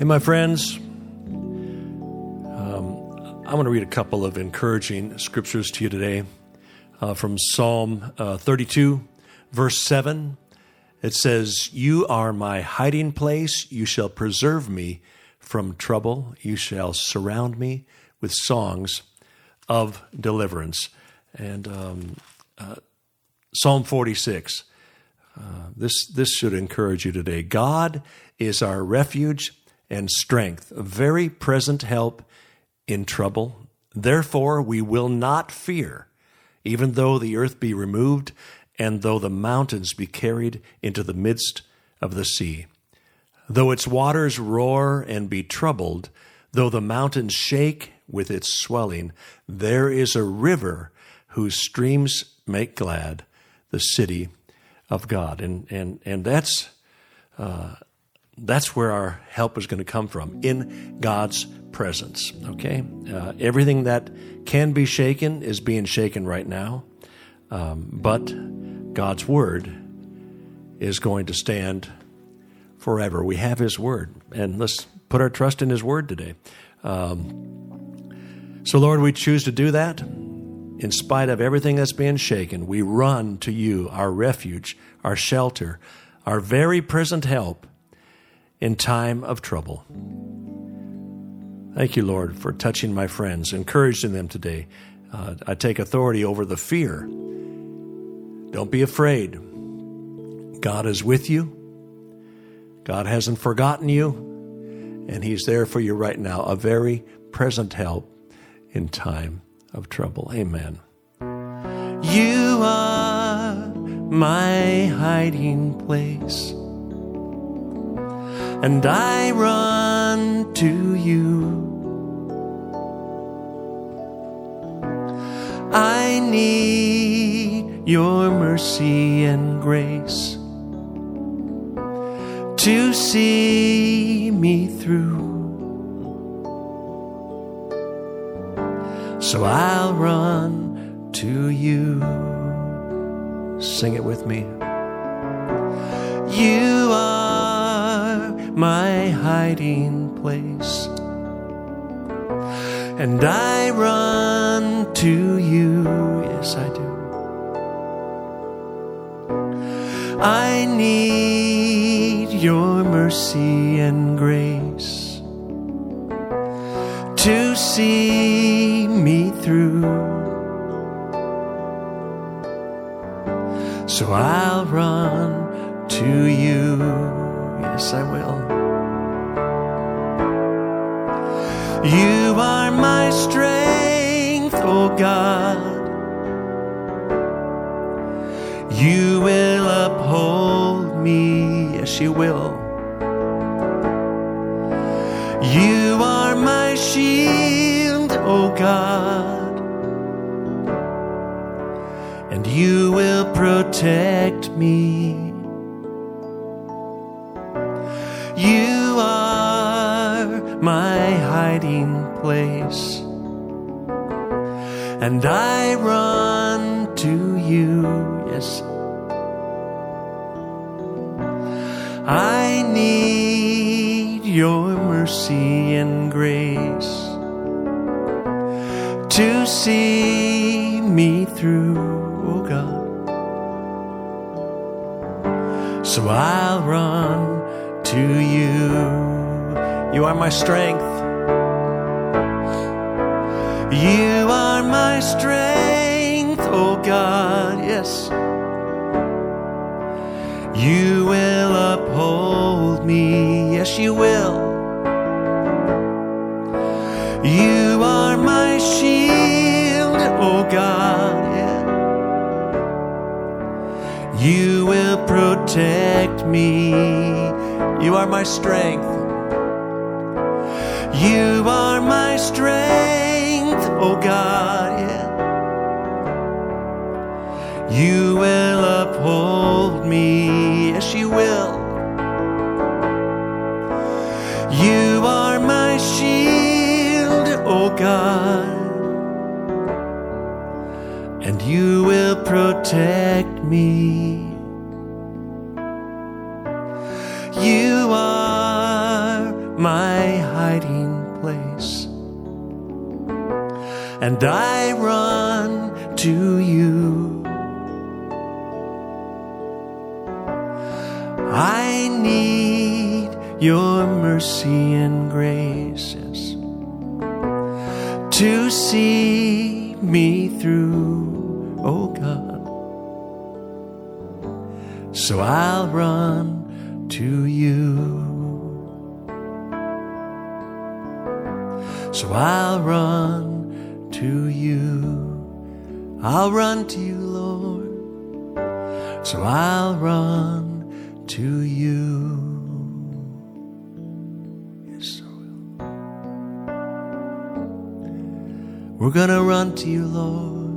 Hey, my friends, um, I want to read a couple of encouraging scriptures to you today uh, from Psalm uh, 32, verse 7. It says, You are my hiding place. You shall preserve me from trouble. You shall surround me with songs of deliverance. And um, uh, Psalm 46. Uh, this, this should encourage you today. God is our refuge and strength, a very present help in trouble. Therefore, we will not fear, even though the earth be removed and though the mountains be carried into the midst of the sea. Though its waters roar and be troubled, though the mountains shake with its swelling, there is a river whose streams make glad the city of God. And, and, and that's, uh, that's where our help is going to come from in God's presence. Okay? Uh, everything that can be shaken is being shaken right now. Um, but God's word is going to stand forever. We have His word, and let's put our trust in His word today. Um, so, Lord, we choose to do that. In spite of everything that's being shaken, we run to you, our refuge, our shelter, our very present help in time of trouble. Thank you, Lord, for touching my friends, encouraging them today. Uh, I take authority over the fear. Don't be afraid. God is with you. God hasn't forgotten you, and He's there for you right now, a very present help in time of trouble. Amen. You are my hiding place, and I run to you. I need your mercy and grace to see me through. So I'll run to you. Sing it with me. You are my hiding place, and I run to you. Yes, I do. I need your mercy and grace to see me through. So I'll run to you. Yes, I will. You are my strength, oh God. You will uphold me, yes, you will. You are my shield, oh God, and you will protect me. You are my hiding place, and I run to you, yes. I need your mercy and grace to see me through, oh God. So I'll run to you. You are my strength. You are my strength, oh God, yes. You will uphold me, yes, you will. You are my shield, oh God, yeah. You will protect me. You are my strength. You are my strength, oh God, yeah. You will uphold me, yes, you will. You are my shield, oh God, and you will protect me. My hiding place. And I run to you. I need your mercy and graces to see me through, oh God. So I'll run to you. So I'll run to you. I'll run to you, Lord. So I'll run to you. We're gonna run to you, Lord.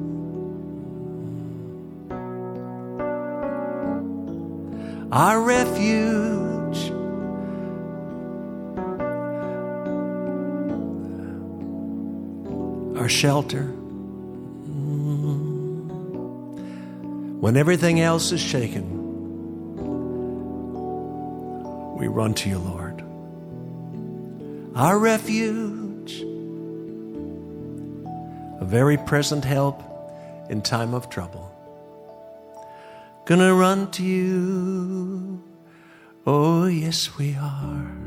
Our refuge. Our shelter. When everything else is shaken, we run to you, Lord. Our refuge, a very present help in time of trouble. Gonna run to you, oh, yes, we are.